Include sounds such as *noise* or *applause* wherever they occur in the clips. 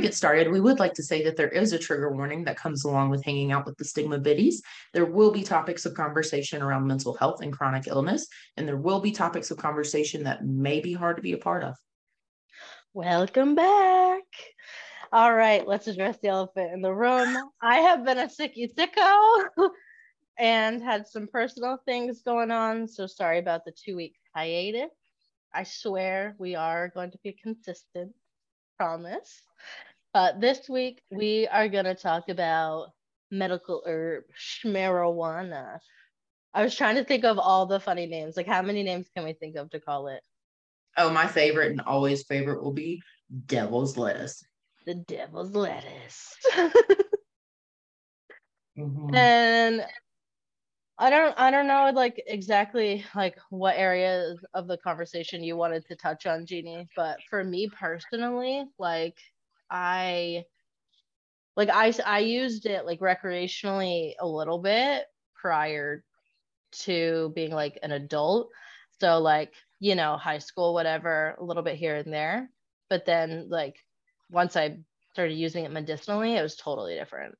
we get started, we would like to say that there is a trigger warning that comes along with hanging out with the stigma biddies. There will be topics of conversation around mental health and chronic illness, and there will be topics of conversation that may be hard to be a part of. Welcome back. All right, let's address the elephant in the room. I have been a sicky sicko *laughs* and had some personal things going on. So sorry about the two week hiatus. I swear we are going to be consistent, promise. But this week we are going to talk about medical herb marijuana. I was trying to think of all the funny names. Like, how many names can we think of to call it? Oh, my favorite and always favorite will be devil's lettuce. The devil's lettuce. mm-hmm. And I don't I don't know like exactly like what areas of the conversation you wanted to touch on, Jeannie, but for me personally, like I like I I used it like recreationally a little bit prior to being like an adult. So like, you know, high school whatever, a little bit here and there. But then like once I started using it medicinally, it was totally different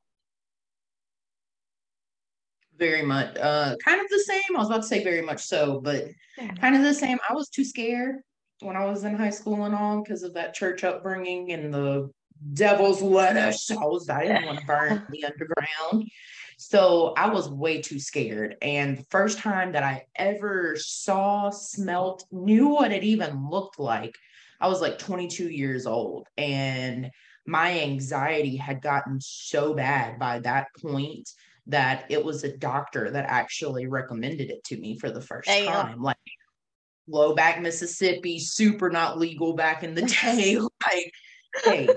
very much uh kind of the same i was about to say very much so but kind of the same i was too scared when i was in high school and all because of that church upbringing and the devil's lettuce i was i didn't want to burn the underground so i was way too scared and the first time that i ever saw smelt knew what it even looked like i was like 22 years old and my anxiety had gotten so bad by that point that it was a doctor that actually recommended it to me for the first Damn. time. Like low back Mississippi, super not legal back in the *laughs* day. *laughs* like, hey,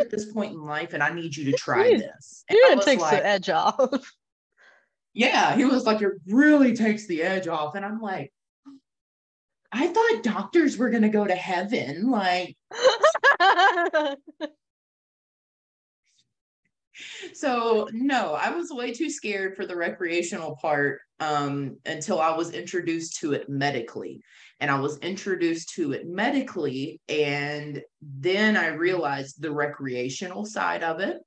at this point in life and I need you to *laughs* try this. And yeah, it takes like, the edge off. *laughs* Yeah, he was like, it really takes the edge off. And I'm like, I thought doctors were gonna go to heaven. Like *laughs* so no, I was way too scared for the recreational part um, until I was introduced to it medically. And I was introduced to it medically, and then I realized the recreational side of it,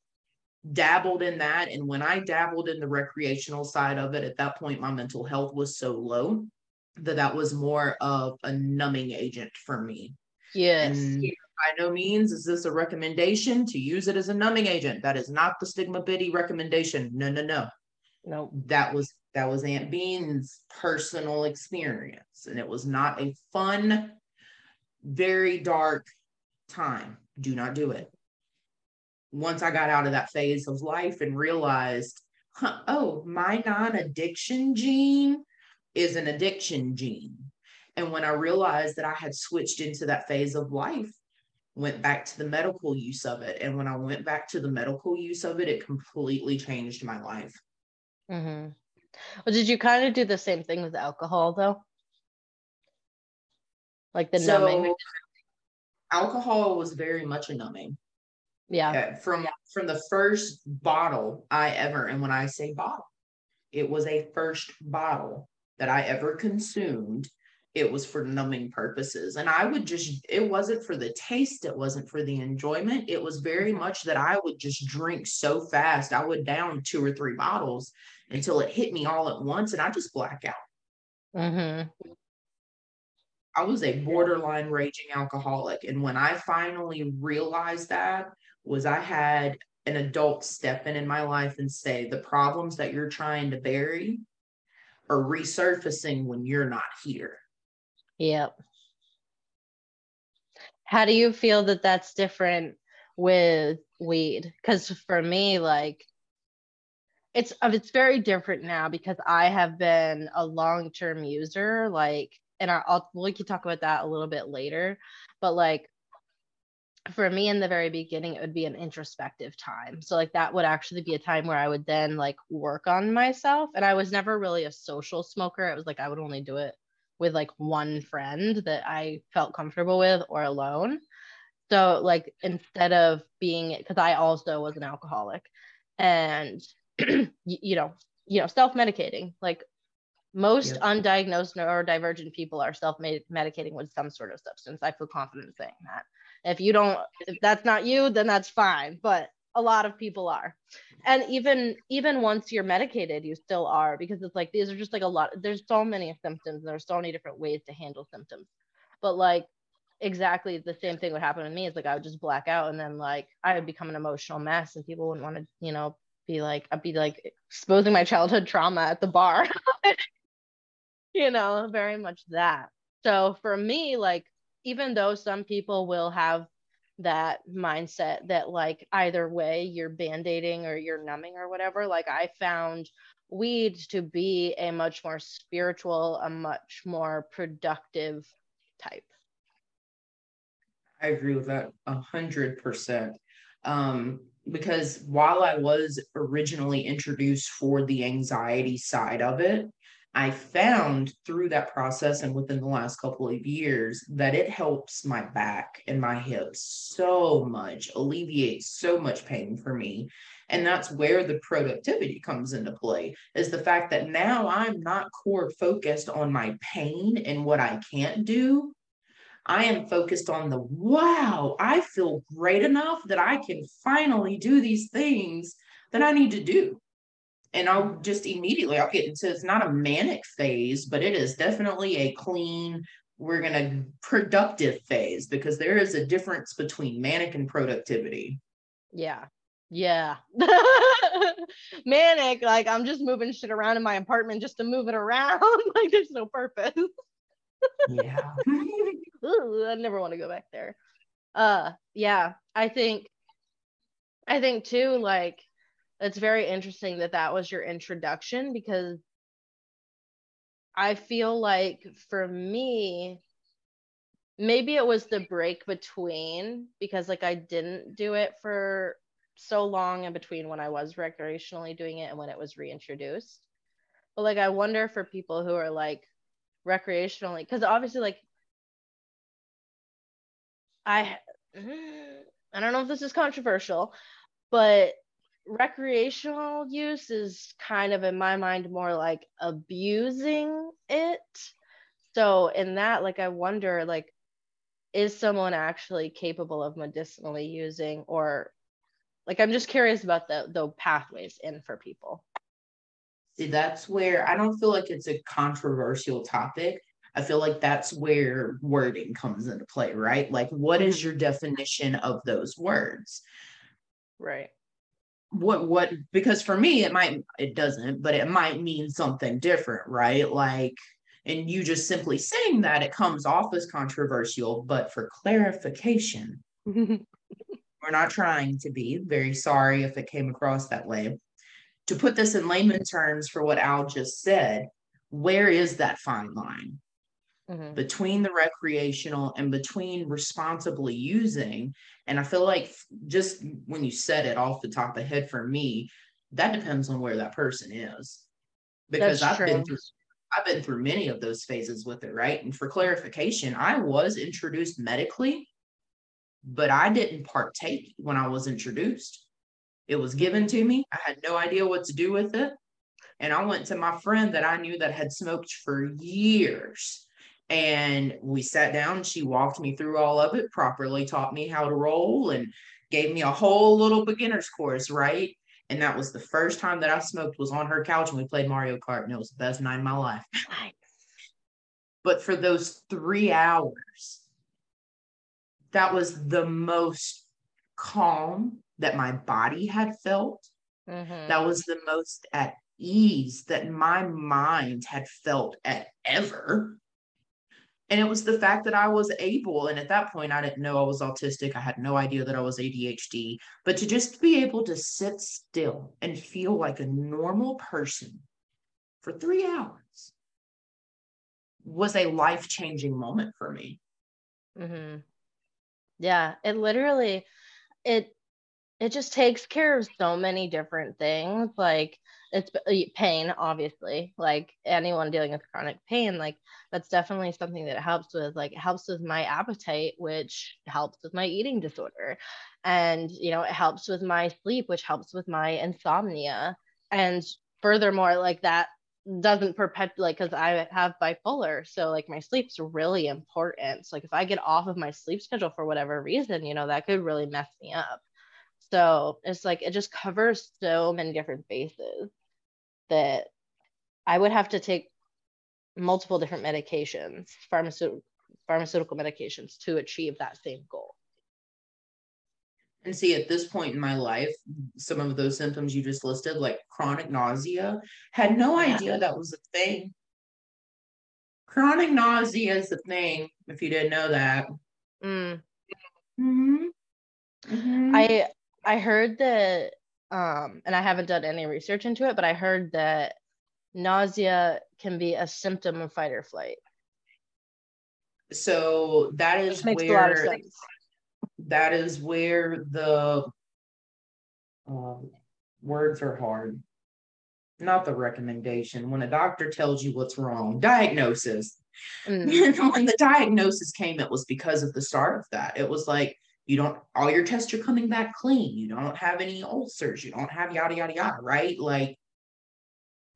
dabbled in that. And when I dabbled in the recreational side of it, at that point, my mental health was so low that that was more of a numbing agent for me. Yes. And by no means is this a recommendation to use it as a numbing agent. That is not the stigma biddy recommendation. No, no, no. No. That was that was Aunt Bean's personal experience. And it was not a fun, very dark time. Do not do it. Once I got out of that phase of life and realized, huh, oh, my non-addiction gene is an addiction gene. And when I realized that I had switched into that phase of life, went back to the medical use of it. And when I went back to the medical use of it, it completely changed my life. Mm-hmm. Well, did you kind of do the same thing with alcohol though? Like the so, numbing? Alcohol was very much a numbing. Yeah. From from the first bottle I ever, and when I say bottle, it was a first bottle that I ever consumed it was for numbing purposes. And I would just, it wasn't for the taste, it wasn't for the enjoyment. It was very mm-hmm. much that I would just drink so fast. I would down two or three bottles until it hit me all at once and I just black out. Mm-hmm. I was a borderline raging alcoholic. And when I finally realized that, was I had an adult step in in my life and say, the problems that you're trying to bury are resurfacing when you're not here. Yep. How do you feel that that's different with weed? Because for me, like, it's uh, it's very different now because I have been a long term user, like, and I'll we can talk about that a little bit later, but like for me in the very beginning it would be an introspective time so like that would actually be a time where i would then like work on myself and i was never really a social smoker it was like i would only do it with like one friend that I felt comfortable with or alone. So like instead of being because I also was an alcoholic and *clears throat* you, know, you know, self-medicating, like most yep. undiagnosed neurodivergent people are self-medicating with some sort of substance i feel confident saying that if you don't if that's not you then that's fine but a lot of people are. And even even once you're medicated you still are because it's like these are just like a lot there's so many symptoms there's so many different ways to handle symptoms. But like exactly the same thing would happen to me is like i would just black out and then like i would become an emotional mess and people wouldn't want to you know be like i'd be like exposing my childhood trauma at the bar. *laughs* You know very much that. So for me like even though some people will have that mindset that like either way you're band-aiding or you're numbing or whatever like i found weed to be a much more spiritual a much more productive type. I agree with that a hundred percent. Um because while i was originally introduced for the anxiety side of it I found through that process and within the last couple of years that it helps my back and my hips so much, alleviates so much pain for me. And that's where the productivity comes into play is the fact that now I'm not core focused on my pain and what I can't do. I am focused on the wow, I feel great enough that I can finally do these things that I need to do and I'll just immediately I'll get into it's not a manic phase, but it is definitely a clean, we're gonna productive phase because there is a difference between manic and productivity. Yeah. Yeah. *laughs* manic, like I'm just moving shit around in my apartment just to move it around. *laughs* like there's no purpose. yeah. *laughs* Ooh, I never want to go back there. Uh yeah, I think I think too, like it's very interesting that that was your introduction because I feel like for me, maybe it was the break between because like I didn't do it for so long in between when I was recreationally doing it and when it was reintroduced. But like I wonder for people who are like recreationally because obviously like I *sighs* I don't know if this is controversial, but recreational use is kind of in my mind more like abusing it. So in that like i wonder like is someone actually capable of medicinally using or like i'm just curious about the the pathways in for people. See that's where i don't feel like it's a controversial topic. I feel like that's where wording comes into play right? Like what is mm-hmm. your definition of those words? Right what what because for me it might it doesn't but it might mean something different right? Like and you just simply saying that it comes off as controversial but for clarification *laughs* we're not trying to be. Very sorry if it came across that way. To put this in layman terms for what al just said where is that fine line mm-hmm. between the recreational and between responsibly using. And I feel like just when you said it off the top of the head for me, that depends on where that person is. Because That's I've true. been through I've been through many of those phases with it, right? And for clarification, I was introduced medically, but I didn't partake when I was introduced. It was given to me. I had no idea what to do with it. And I went to my friend that I knew that had smoked for years. And we sat down. She walked me through all of it, properly taught me how to roll, and gave me a whole little beginner's course, right? And that was the first time that I smoked was on her couch and we played Mario Kart, and it was the best night of my life. but for those three hours, that was the most calm that my body had felt. Mm-hmm. That was the most at ease that my mind had felt at ever and it was the fact that I was able, and at that point, I didn't know I was autistic. I had no idea that I was ADHD, but to just be able to sit still and feel like a normal person for three hours was a life changing moment for me. Mm-hmm. Yeah, it literally, it it just takes care of so many different things. Like it's pain obviously like anyone dealing with chronic pain like that's definitely something that helps with like it helps with my appetite which helps with my eating disorder and you know it helps with my sleep which helps with my insomnia and furthermore like that doesn't perpetuate like, because I have bipolar. So like my sleep's really important. So like if I get off of my sleep schedule for whatever reason, you know, that could really mess me up. So it's like it just covers so many different bases that I would have to take multiple different medications, pharmaceutical pharmaceutical medications to achieve that same goal. And see, at this point in my life, some of those symptoms you just listed, like chronic nausea, had no yeah. idea that was a thing. Chronic nausea is a thing, if you didn't know that. Mm. Mm-hmm. Mm-hmm. I I heard that, um, and I haven't done any research into it, but I heard that nausea can be a symptom of fight or flight. So that is where that is where the um, words are hard. Not the recommendation. When a doctor tells you what's wrong, diagnosis. Mm. *laughs* when the diagnosis came, it was because of the start of that. It was like, you don't, all your tests are coming back clean. You don't have any ulcers. You don't have yada, yada, yada, right? Like,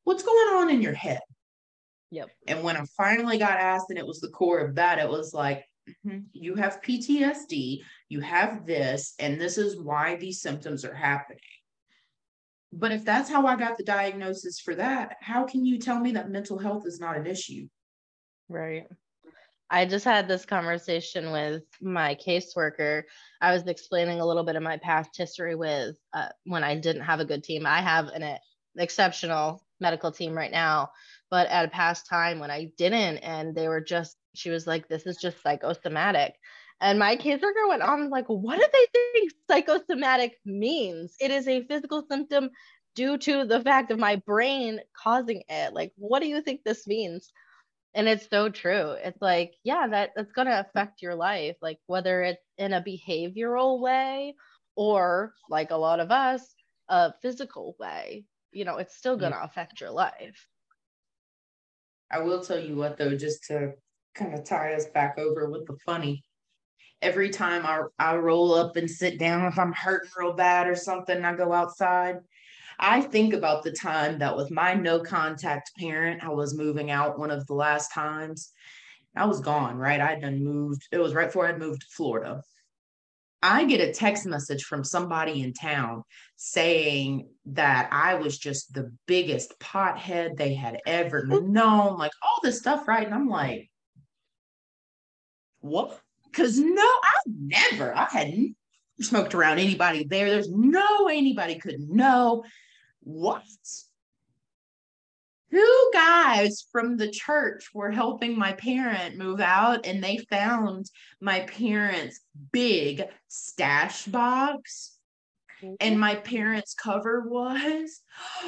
what's going on in your head? Yep. And when I finally got asked, and it was the core of that, it was like, mm-hmm, you have PTSD, you have this, and this is why these symptoms are happening. But if that's how I got the diagnosis for that, how can you tell me that mental health is not an issue? Right. I just had this conversation with my caseworker. I was explaining a little bit of my past history with uh, when I didn't have a good team. I have an exceptional medical team right now, but at a past time when I didn't, and they were just, she was like, this is just psychosomatic. And my caseworker went on like, what do they think psychosomatic means? It is a physical symptom due to the fact of my brain causing it. Like, what do you think this means? And it's so true. It's like, yeah, that that's gonna affect your life, like whether it's in a behavioral way or like a lot of us, a physical way. You know, it's still gonna yeah. affect your life. I will tell you what though, just to kind of tie us back over with the funny every time I, I roll up and sit down, if I'm hurting real bad or something, I go outside. I think about the time that with my no contact parent, I was moving out one of the last times. I was gone, right? I'd done moved. It was right before I'd moved to Florida. I get a text message from somebody in town saying that I was just the biggest pothead they had ever known, like all this stuff, right? And I'm like, what? Because no, I never, I hadn't smoked around anybody there. There's no anybody could know what. Two guys from the church were helping my parent move out, and they found my parents' big stash box. Mm-hmm. And my parents' cover was.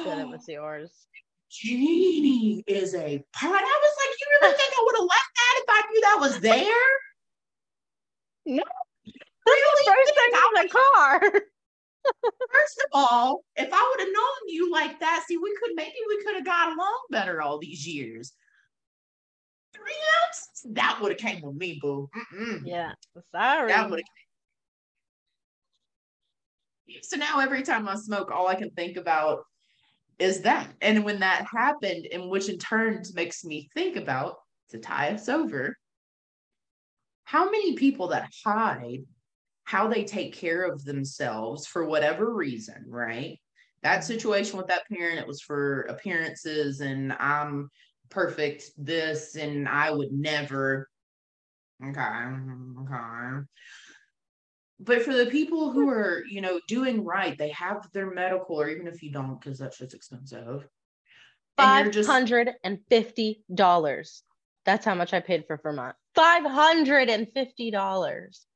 Then it was yours. Jeannie is a part. I was like, you really think I would have left that if I knew that was there? No. Really? First thing on the *laughs* car. First of all, if I would have known you like that, see, we could maybe we could have got along better all these years. Three ounces? That would have came with me, boo. Mm-mm. Yeah, sorry. That would have. So now every time I smoke, all I can think about is that. And when that happened, and which in turn makes me think about to tie us over, how many people that hide how they take care of themselves for whatever reason, right? That mm-hmm. situation with that parent, it was for appearances and I'm perfect this and I would never. Okay. Okay. But for the people who mm-hmm. are, you know, doing right, they have their medical, or even if you don't, because that shit's expensive. Five hundred and fifty dollars. That's how much I paid for Vermont. $550.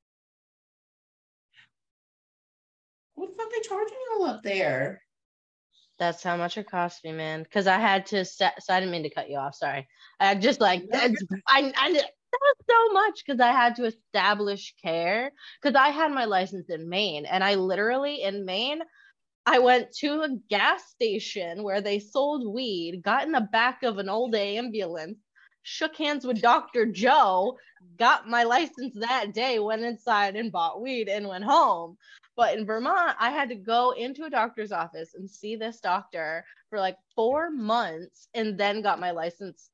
What the fuck they charging you up there? That's how much it cost me, man. Because I had to. Set, so I didn't mean to cut you off. Sorry. I just like that's I, I that was so much because I had to establish care because I had my license in Maine and I literally in Maine I went to a gas station where they sold weed, got in the back of an old ambulance, shook hands with Dr. Joe, got my license that day, went inside and bought weed and went home. But in Vermont, I had to go into a doctor's office and see this doctor for like four months and then got my license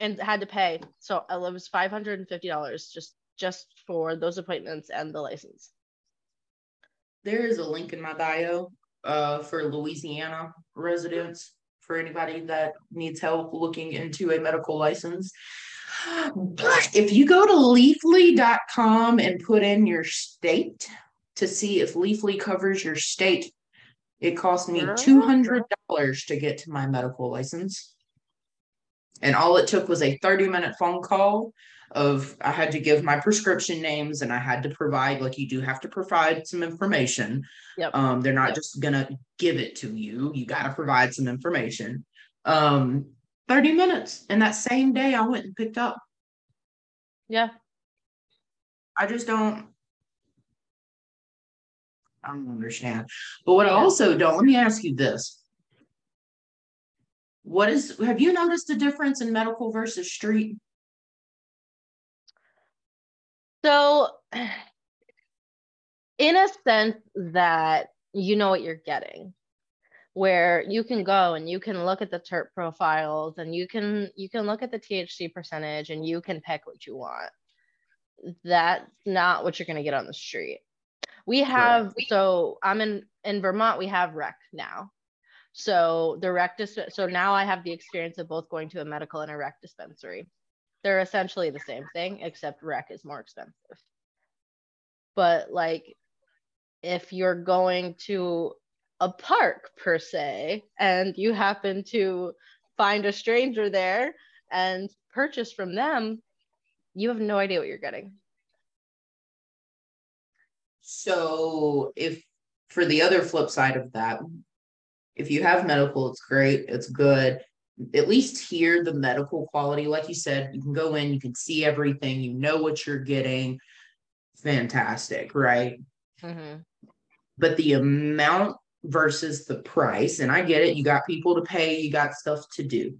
and had to pay. So it was five hundred and fifty dollars just just for those appointments and the license. There is a link in my bio uh, for Louisiana residents for anybody that needs help looking into a medical license. But if you go to leafly.com and put in your state to see if Leafly covers your state, it cost me $200 to get to my medical license. And all it took was a 30 minute phone call of I had to give my prescription names and I had to provide like you do have to provide some information. Yep. Um, they're not Yep. just gonna give it to you. You gotta provide some information. Um, 30 minutes. And that same day I went and picked up. Yeah. I just don't I don't understand. But what I also don't, let me ask you this. What is have you noticed a difference in medical versus street? So, *sighs* in a sense that you know what you're getting, where you can go and you can look at the terp profiles and you can you can look at the THC percentage and you can pick what you want. That's not what you're going to get on the street. We have so I'm in in Vermont. We have rec now. So the rec dis- so now I have the experience of both going to a medical and a rec dispensary. They're essentially the same thing, except rec is more expensive. But like if you're going to a park per se and you happen to find a stranger there and purchase from them, you have no idea what you're getting. So, if for the other flip side of that, if you have medical, it's great, it's good. At least here, the medical quality, like you said, you can go in, you can see everything, you know what you're getting. Fantastic, right? Mm-hmm. But the amount versus the price, and I get it, you got people to pay, you got stuff to do.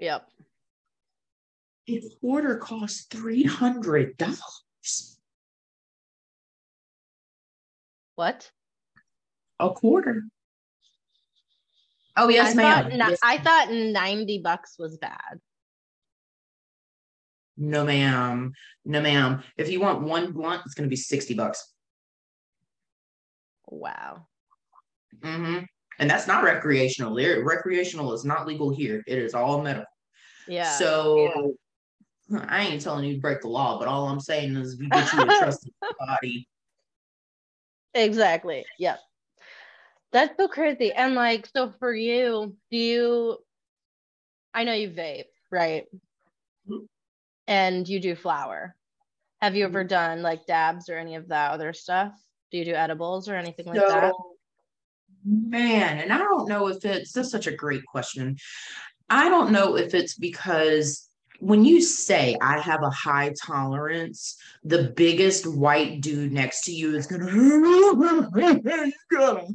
Yep. A quarter costs $300. What? A quarter. Oh yes, I ma'am. thought, ni- Yes. I thought 90 bucks was bad. No, ma'am. No, ma'am. If you want one blunt, it's gonna be sixty bucks. Wow. hmm And that's not recreational. There, recreational is not legal here. It is all medical. Yeah. So I ain't telling you to break the law, but all I'm saying is if you get you a trusted *laughs* body. Exactly. Yep. That's so crazy. And like, so for you, do you, I know you vape, right? Mhm. And you do flower. Have you ever Mhm. done like dabs or any of that other stuff? Do you do edibles or anything like that? Man, and I don't know if it's that's such a great question. I don't know if it's because when you say I have a high tolerance, the biggest white dude next to you is gonna *laughs* you gotta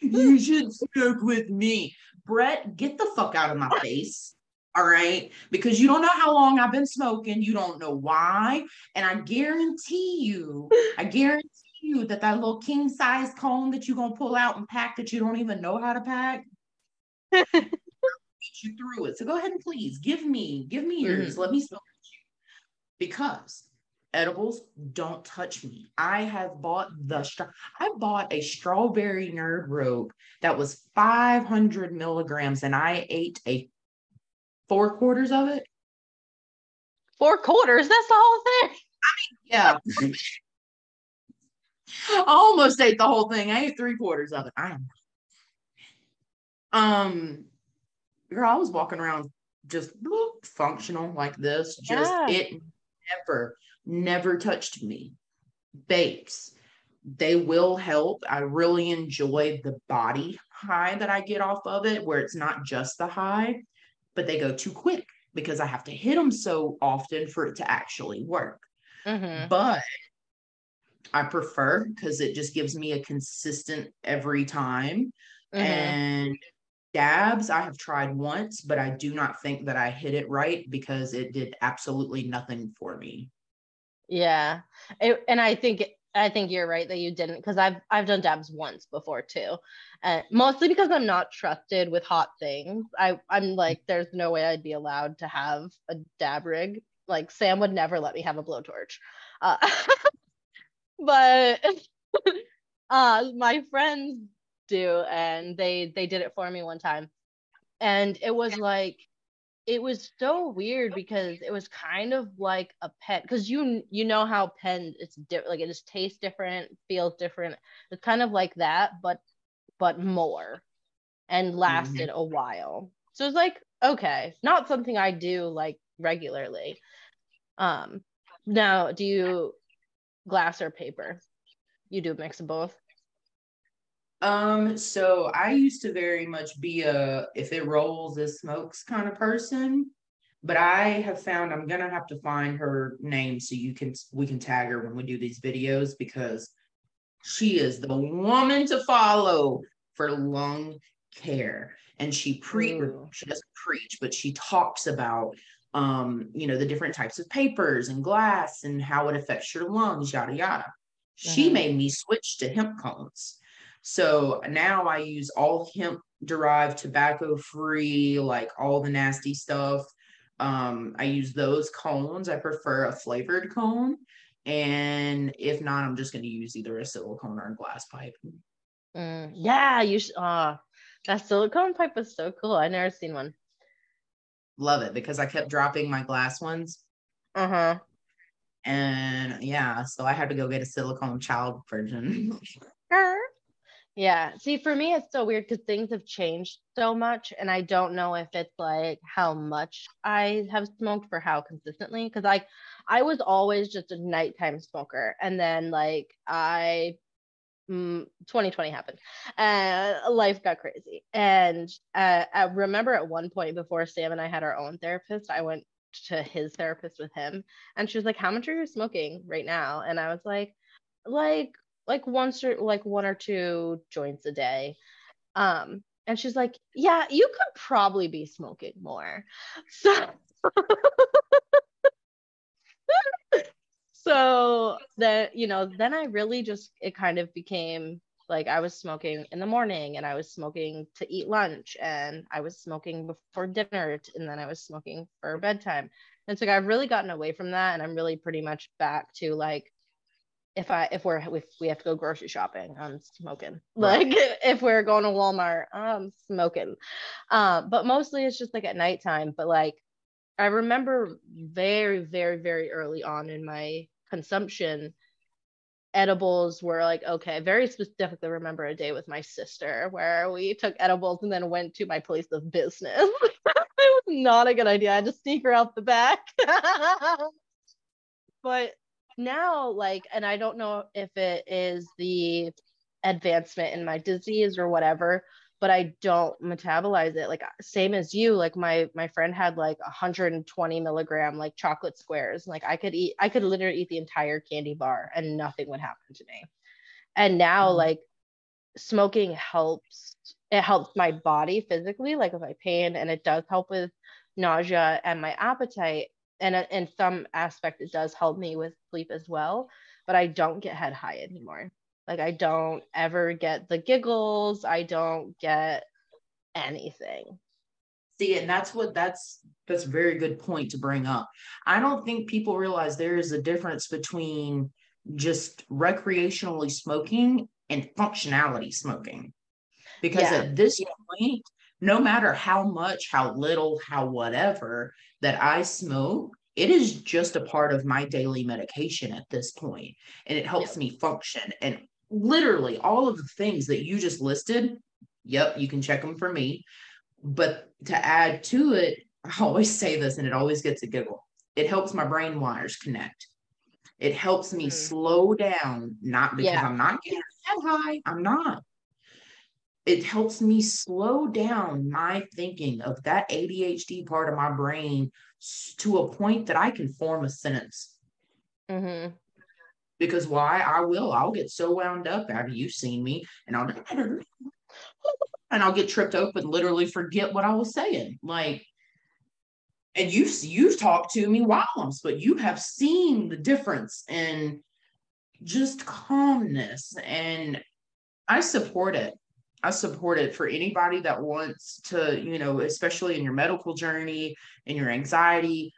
you should smoke with me. Brett, get the fuck out of my face. All right. Because you don't know how long I've been smoking. You don't know why. And I guarantee you, I guarantee you that that little king size cone that you're going to pull out and pack that you don't even know how to pack. *laughs* you through it. So go ahead and please give me, give me yours. Let me smoke with you. Because edibles don't touch me. I have bought the stra- I bought a strawberry nerd rope that was 500 milligrams and I ate a four quarters of it. Four quarters. That's the whole thing. I mean, yeah. I *laughs* almost ate the whole thing. I ate three quarters of it. I am. Um, girl, I was walking around just bloop, functional like this. Just Yeah. it never, never touched me. Vapes, they will help. I really enjoy the body high that I get off of it, where it's not just the high, but they go too quick because I have to hit them so often for it to actually work Mhm. but I prefer because it just gives me a consistent every time. Mhm. And dabs, I have tried once, but I do not think that I hit it right because it did absolutely nothing for me. Yeah. It, and I think I think you're right that you didn't because I've I've done dabs once before too, and mostly because I'm not trusted with hot things. I I'm like there's no way I'd be allowed to have a dab rig. Like Sam would never let me have a blowtorch, uh, *laughs* but *laughs* uh, my friends do, and they they did it for me one time, and it was like it was so weird because it was kind of like a pen because you you know how pen it's different like it just tastes different feels different. It's kind of like that but but more and lasted mm-hmm. a while. So it's like okay not something i do like regularly. Um now do you glass or paper? You do a mix of both um, so I used to very much be a if it rolls, it smokes kind of person. But I have found I'm gonna have to find her name so you can we can tag her when we do these videos because she is the woman to follow for lung care. And she pre she doesn't preach, but she talks about um, you know, the different types of papers and glass and how it affects your lungs, yada yada. She mm-hmm. made me switch to hemp cones so now I use all hemp derived tobacco free, like all the nasty stuff. Um, I use those cones. I prefer a flavored cone. And if not, I'm just going to use either a silicone or a glass pipe. Mm, yeah, you should. Uh, that silicone pipe was so cool. I never seen one. Love it because I kept dropping my glass ones. Uh huh. And yeah, so I had to go get a silicone child version. Yeah. See, for me, it's so weird because things have changed so much. And I don't know if it's like how much I have smoked for how consistently. Because like I was always just a nighttime smoker. And then like I, mm, 2020 happened and life got crazy. And uh, I remember at one point before Sam and I had our own therapist, I went to his therapist with him. And she was like, How much are you smoking right now? And I was like, like like once or like one or two joints a day. Um, and she's like, yeah, you could probably be smoking more. *laughs* So so that you know then i really just it kind of became like i was smoking in the morning and i was smoking to eat lunch and i was smoking before dinner and then i was smoking for bedtime and so like i've really gotten away from that and i'm really pretty much back to like if I if we're if we have to go grocery shopping, I'm smoking. *laughs* Right. Like if we're going to Walmart, I'm smoking. Uh, but mostly it's just like at nighttime. But like I remember very very very early on in my consumption, edibles were like okay. Very specifically remember a day with my sister where we took edibles and then went to my place of business. *laughs* it was not a good idea. I had to sneak her out the back. *laughs* but now like and i don't know if it is the advancement in my disease or whatever but i don't metabolize it. Like same as you like my my friend had like 120 milligram like chocolate squares. Like i could eat i could literally eat the entire candy bar and nothing would happen to me. And now mm-hmm. like smoking helps it helps my body physically like with my pain and it does help with nausea and my appetite and uh, in some aspect it does help me with sleep as well but i don't get head high anymore. Like i don't ever get the giggles i don't get anything. See and that's what that's that's a very good point to bring up. I don't think people realize there is a difference between just recreationally smoking and functionality smoking. Because yeah. at this point no matter how much, how little, how whatever that I smoke, it is just a part of my daily medication at this point, and it helps yep. me function. And literally, all of the things that you just listed, yep, you can check them for me. But to add to it, *laughs* I always say this, and it always gets a giggle. It helps my brain wires connect. It helps me mm. slow down, not because yeah. I'm not getting head high. I'm not it helps me slow down my thinking of that ADHD part of my brain to a point that I can form a sentence. Mm-hmm. Because why? I will. I'll get so wound up. Have you seen me? And I'll *laughs* and I'll get tripped up and literally forget what I was saying. Like, and you've you've talked to me while I'm, but you have seen the difference in just calmness. And I support it. I support it for anybody that wants to, you know, especially in your medical journey, in your anxiety.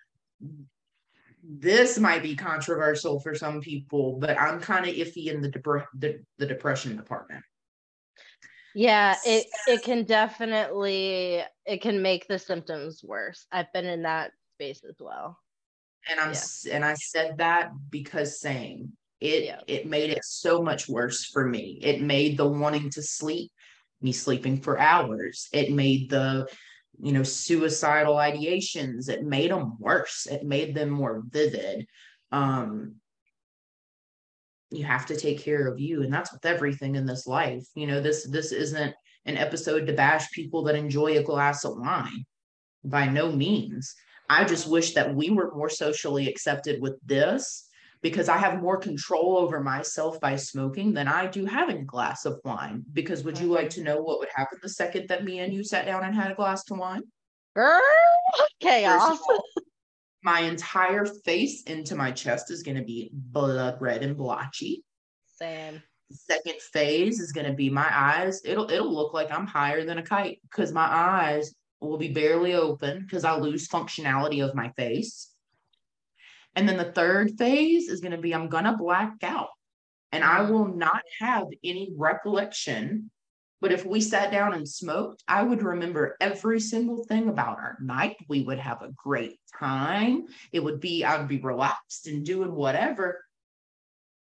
This might be controversial for some people, but I'm kind of iffy in the, dep- the the depression department. Yeah, it it can definitely it can make the symptoms worse. I've been in that space as well. And I'm yeah. and I said that because same it yeah. it made it so much worse for me. It made the wanting to sleep me sleeping for hours. It made the, you know, suicidal ideations, it made them worse. It made them more vivid. Um, you have to take care of you. And that's with everything in this life. You know, this this isn't an episode to bash people that enjoy a glass of wine. By no means. I just wish that we were more socially accepted with this because I have more control over myself by smoking than I do having a glass of wine. Because would you like to know what would happen the second that me and you sat down and had a glass of wine? Girl, *laughs* chaos. All, my entire face into my chest is going to be blood red and blotchy. Same. Second phase is going to be my eyes. It'll it'll look like I'm higher than a kite because my eyes will be barely open because I lose functionality of my face. And then the third phase is going to be I'm going to black out and I will not have any recollection. But if we sat down and smoked, I would remember every single thing about our night. We would have a great time. It would be, I would be relaxed and doing whatever.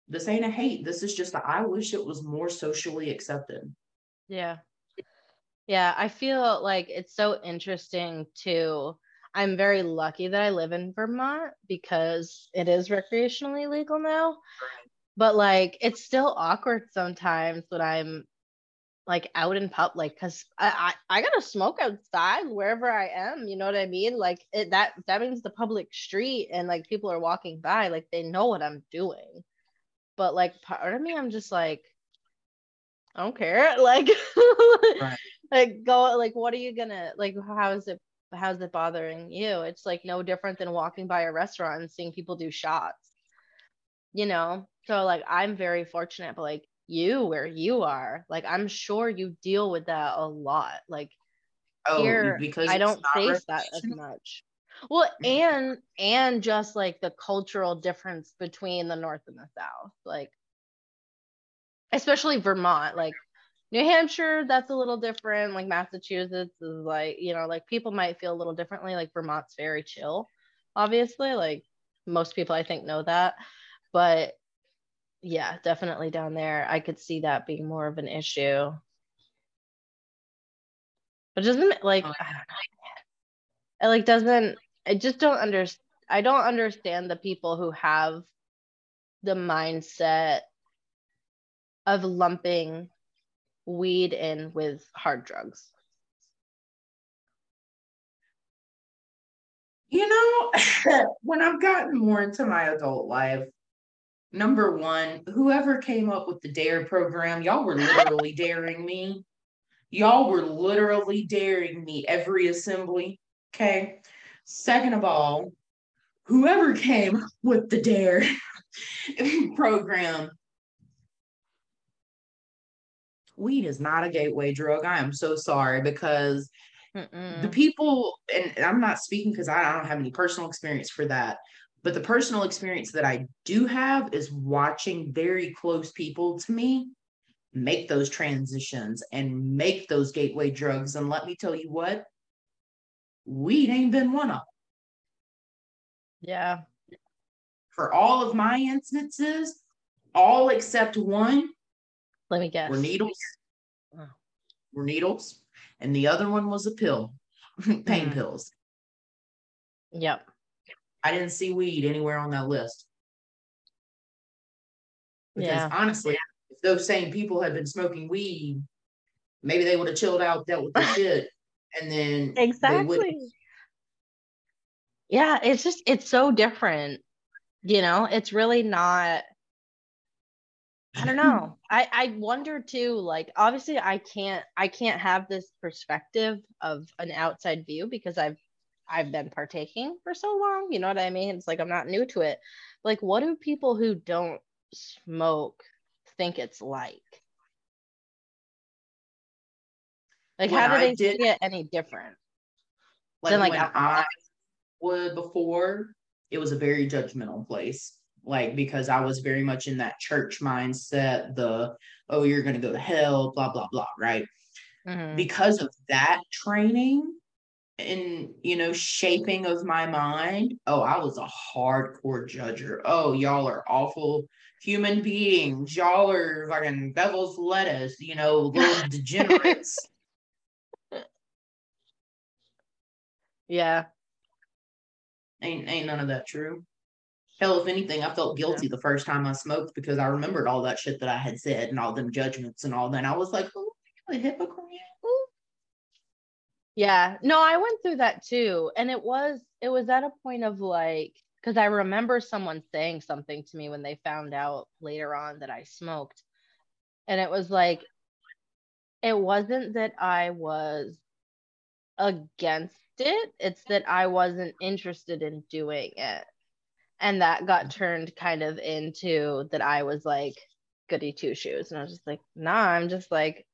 This ain't a hate. This is just, a, I wish it was more socially accepted. Yeah. Yeah. I feel like it's so interesting to I'm very lucky that I live in Vermont because it is recreationally legal now. But like it's still awkward sometimes when I'm like out in public because I, I I gotta smoke outside wherever I am. You know what I mean? Like it, that that means the public street and like people are walking by, like they know what I'm doing. But like part of me, I'm just like, I don't care. *laughs* Like, right. like go like what are you gonna like? How is it how's it bothering you? It's like no different than walking by a restaurant and seeing people do shots. You know? So like I'm very fortunate, but like you where you are, like I'm sure you deal with that a lot. Like oh, here because I don't face that as much. Well, and and just like the cultural difference between the north and the south. Like especially Vermont, like New Hampshire, that's a little different. Like Massachusetts is like, you know, like people might feel a little differently. Like Vermont's very chill, obviously. Like most people I think know that. But yeah, definitely down there, I could see that being more of an issue. But doesn't it like, oh, it like doesn't, I just don't understand. I don't understand the people who have the mindset of lumping weed in with hard drugs? You know, *laughs* when I've gotten more into my adult life, number one, whoever came up with the DARE program, y'all were literally *laughs* daring me. Y'all were literally daring me every assembly. Okay. Second of all, whoever came with the DARE *laughs* program weed is not a gateway drug. I am so sorry because Mm-mm. the people, and I'm not speaking because I don't have any personal experience for that, but the personal experience that I do have is watching very close people to me make those transitions and make those gateway drugs. And let me tell you what, weed ain't been one of them. Yeah. For all of my instances, all except one, let me guess. Were needles. Oh. Were needles. And the other one was a pill, *laughs* pain mm. pills. Yep. I didn't see weed anywhere on that list. Because yeah. honestly, if those same people had been smoking weed, maybe they would have chilled out, dealt with the *laughs* shit, and then exactly. Yeah, it's just it's so different. You know, it's really not I don't know. I I wonder too like obviously I can't I can't have this perspective of an outside view because I've I've been partaking for so long, you know what I mean? It's like I'm not new to it. Like what do people who don't smoke think it's like? Like, When how do I they did- see it any different? Like, Then, like, when. I would before, it was a very judgmental place. Like because I was very much in that church mindset, the oh, you're gonna go to hell, blah blah blah, right? Mhm. because of that training and you know shaping of my mind oh i was a hardcore judger oh y'all are awful human beings y'all are fucking devil's lettuce you know *laughs* little degenerates Yeah. ain't ain't none of that true hell if anything i felt guilty the first time i smoked because i remembered all that shit that i had said and all them judgments and all that and i was like oh a hypocrite Yeah. No, I went through that too. And it was it was at a point of like because I remember someone saying something to me when they found out later on that I smoked. And it was like it wasn't that I was against it, it's that I wasn't interested in doing it. And that got turned kind of into that I was like goody two shoes. And I was just like, nah, I'm just like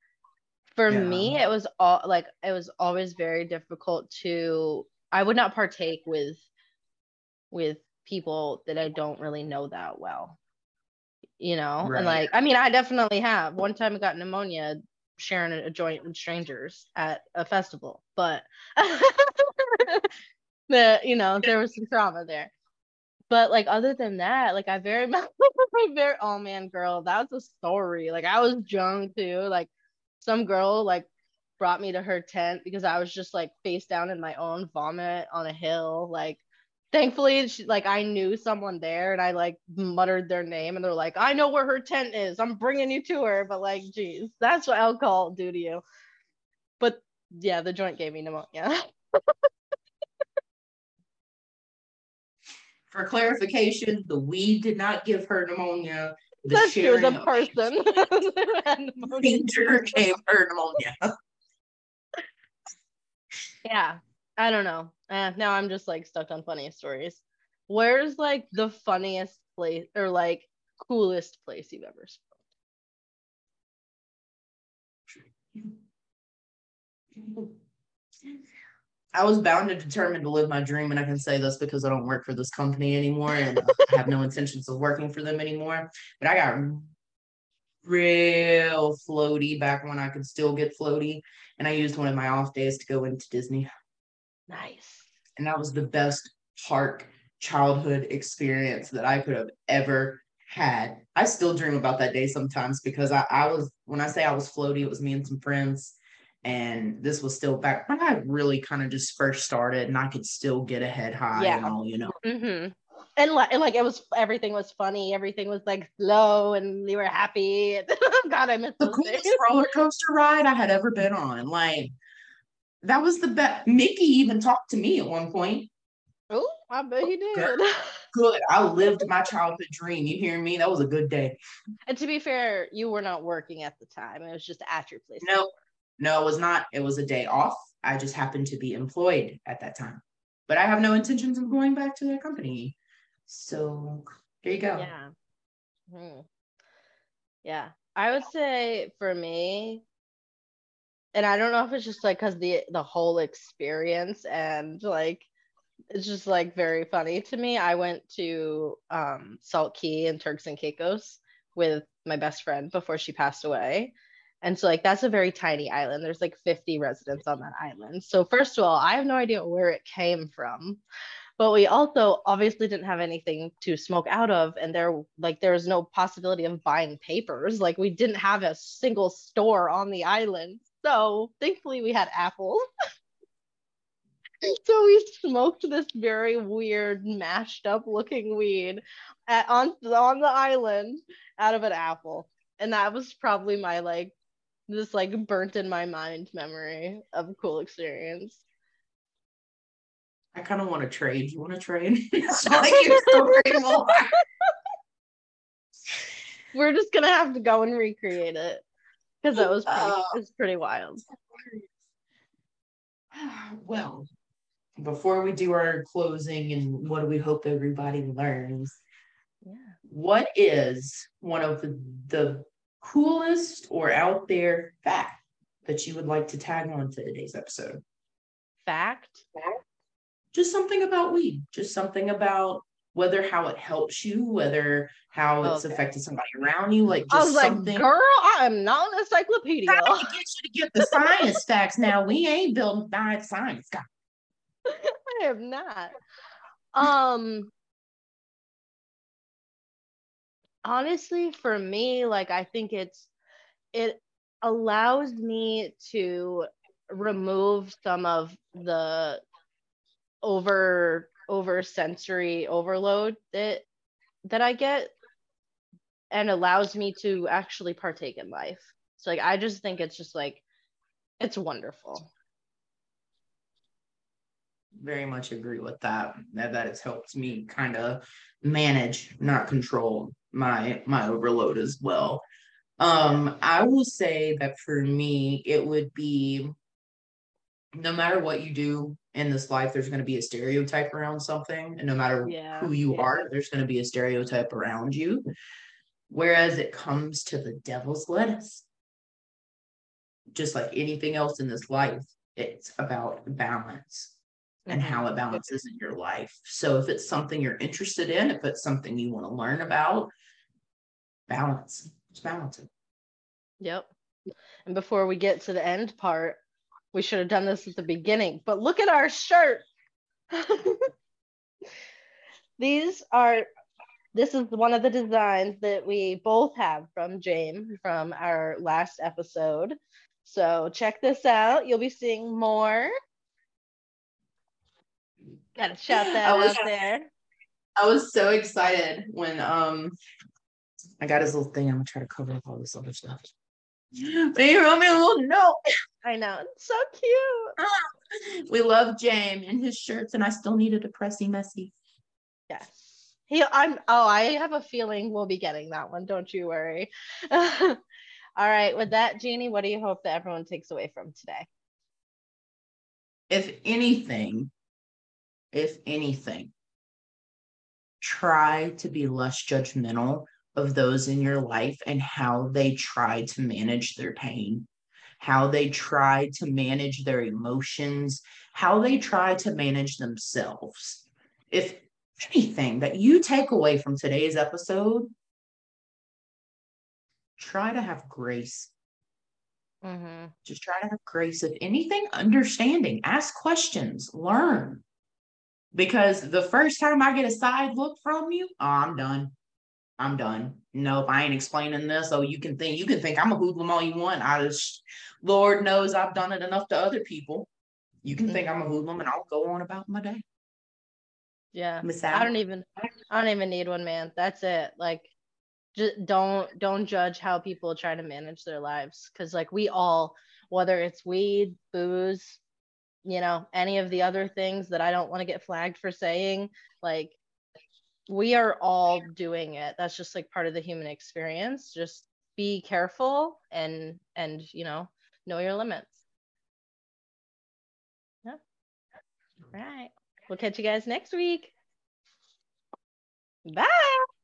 for me it was all like it was always very difficult to i would not partake with with people that i don't really know that well you know? Right. and like i mean i definitely have. One time i got pneumonia sharing a, a joint with strangers at a festival but *laughs* the you know there was some trauma there but like other than that like i very *laughs* much very oh man girl that was a story like i was drunk too like some girl like brought me to her tent because I was just like face down in my own vomit on a hill. Like, thankfully, she, like I knew someone there, and I like muttered their name, and they're like, "I know where her tent is. I'm bringing you to her." But like, geez, that's what alcohol do to you. But yeah, the joint gave me pneumonia. *laughs* For clarification, the weed did not give her pneumonia. The That's true. The person *laughs* danger gave her pneumonia. Yeah, I don't know. Eh, now I'm just like stuck on funny stories. Where's like the funniest place or like coolest place you've ever smoked? I was bound and determined to live my dream, and I can say this because I don't work for this company anymore and I have no intentions of working for them anymore. But I got real floaty back when I could still get floaty, and I used one of my off days to go into Disney, Nice. and that was the best park childhood experience that I could have ever had. I still dream about that day sometimes because I, I was when I say I was floaty, it was me and some friends. And this was still back when I really kind of just first started and I could still get a head high Yeah. and all, you know. Mm-hmm. And like, and like it was everything was funny. Everything was like slow, and you were happy. *laughs* God, I miss The those coolest days. roller coaster ride I had ever been on. Like that was the best. Mickey even talked to me at one point. Oh, I bet he did. *laughs* Good. I lived my childhood dream. You hear me? That was a good day. and to be fair, you were not working at the time. It was just at your place. No, no, it was not. It was a day off. I just happened to be employed at that time. But I have no intentions of going back to that company. So there you go. Yeah. Hmm. Yeah. I would say for me, and I don't know if it's just like because the the whole experience and like it's just like very funny to me. I went to um Salt Cay and Turks and Caicos with my best friend before she passed away. And so like that's a very tiny island. There's like 50 residents on that island. So first of all, I have no idea where it came from. But we also obviously didn't have anything to smoke out of and there like there was no possibility of buying papers. Like we didn't have a single store on the island. So thankfully we had apples. *laughs* So we smoked this very weird mashed up looking weed at, on on the island out of an apple. And that was probably my like this like burnt in my mind memory of a cool experience I kind of want to trade. You want to trade? *laughs* *laughs* it's like story more. *laughs* We're just gonna have to go and recreate it because that was pretty, Uh, it was pretty wild. *sighs* Well, before we do our closing and what do we hope everybody learns? Yeah. What is one of the, the coolest or out there fact that you would like to tag on to today's episode? Fact? Just something about weed, just something about whether how it helps you, whether how it's okay. affected somebody around you. Like I was like, girl, I am not an encyclopedia. I get you to get the science facts now. We ain't building science, guys. *laughs* I have not. Um honestly, for me, like I think it's it allows me to remove some of the over over sensory overload that that I get and allows me to actually partake in life. So like I just think it's just like it's wonderful very much agree with that. That that has helped me kind of manage, not control my my overload as well. Um, I will say that for me, it would be no matter what you do in this life, there's going to be a stereotype around something, and no matter yeah. who you are, there's going to be a stereotype around you. Whereas it comes to the devil's lettuce, just like anything else in this life, it's about balance and mm-hmm. how it balances in your life. So if it's something you're interested in, if it's something you want to learn about, balance. Just balance it. Yep. And before we get to the end part, we should have done this at the beginning. But look at our shirt. *laughs* These are this is one of the designs that we both have from James from our last episode. So check this out. You'll be seeing more Gotta shout that was, out there. I was so excited when um I got his little thing. I'm gonna try to cover up all this other stuff. *gasps* But he wrote me a little note. I know, it's so cute. *gasps* we love James and his shirts, and I still need a depressing messy. Yeah. He I'm oh, I have a feeling we'll be getting that one. Don't you worry. *laughs* all right, with that, Jeannie, what do you hope that everyone takes away from today? If anything, if anything, try to be less judgmental of those in your life and how they try to manage their pain, how they try to manage their emotions, how they try to manage themselves. If anything that you take away from today's episode, try to have grace. Mm-hmm. Just try to have grace. If anything, understanding, ask questions, learn. Because the first time I get a side look from you, oh, I'm done. I'm done. Nope, I ain't explaining this. Oh, you can think you can think I'm a hoodlum all you want. I just Lord knows I've done it enough to other people. You can mm-hmm. think I'm a hoodlum and I'll go on about my day. Yeah. I don't even I don't even need one, man. That's it. Like just don't don't judge how people try to manage their lives. Cause like we all, whether it's weed, booze, you know, any of the other things that I don't want to get flagged for saying. Like, we are all doing it. That's just like part of the human experience. Just be careful and, and, you know, know your limits. Yeah. All right. We'll catch you guys next week. Bye.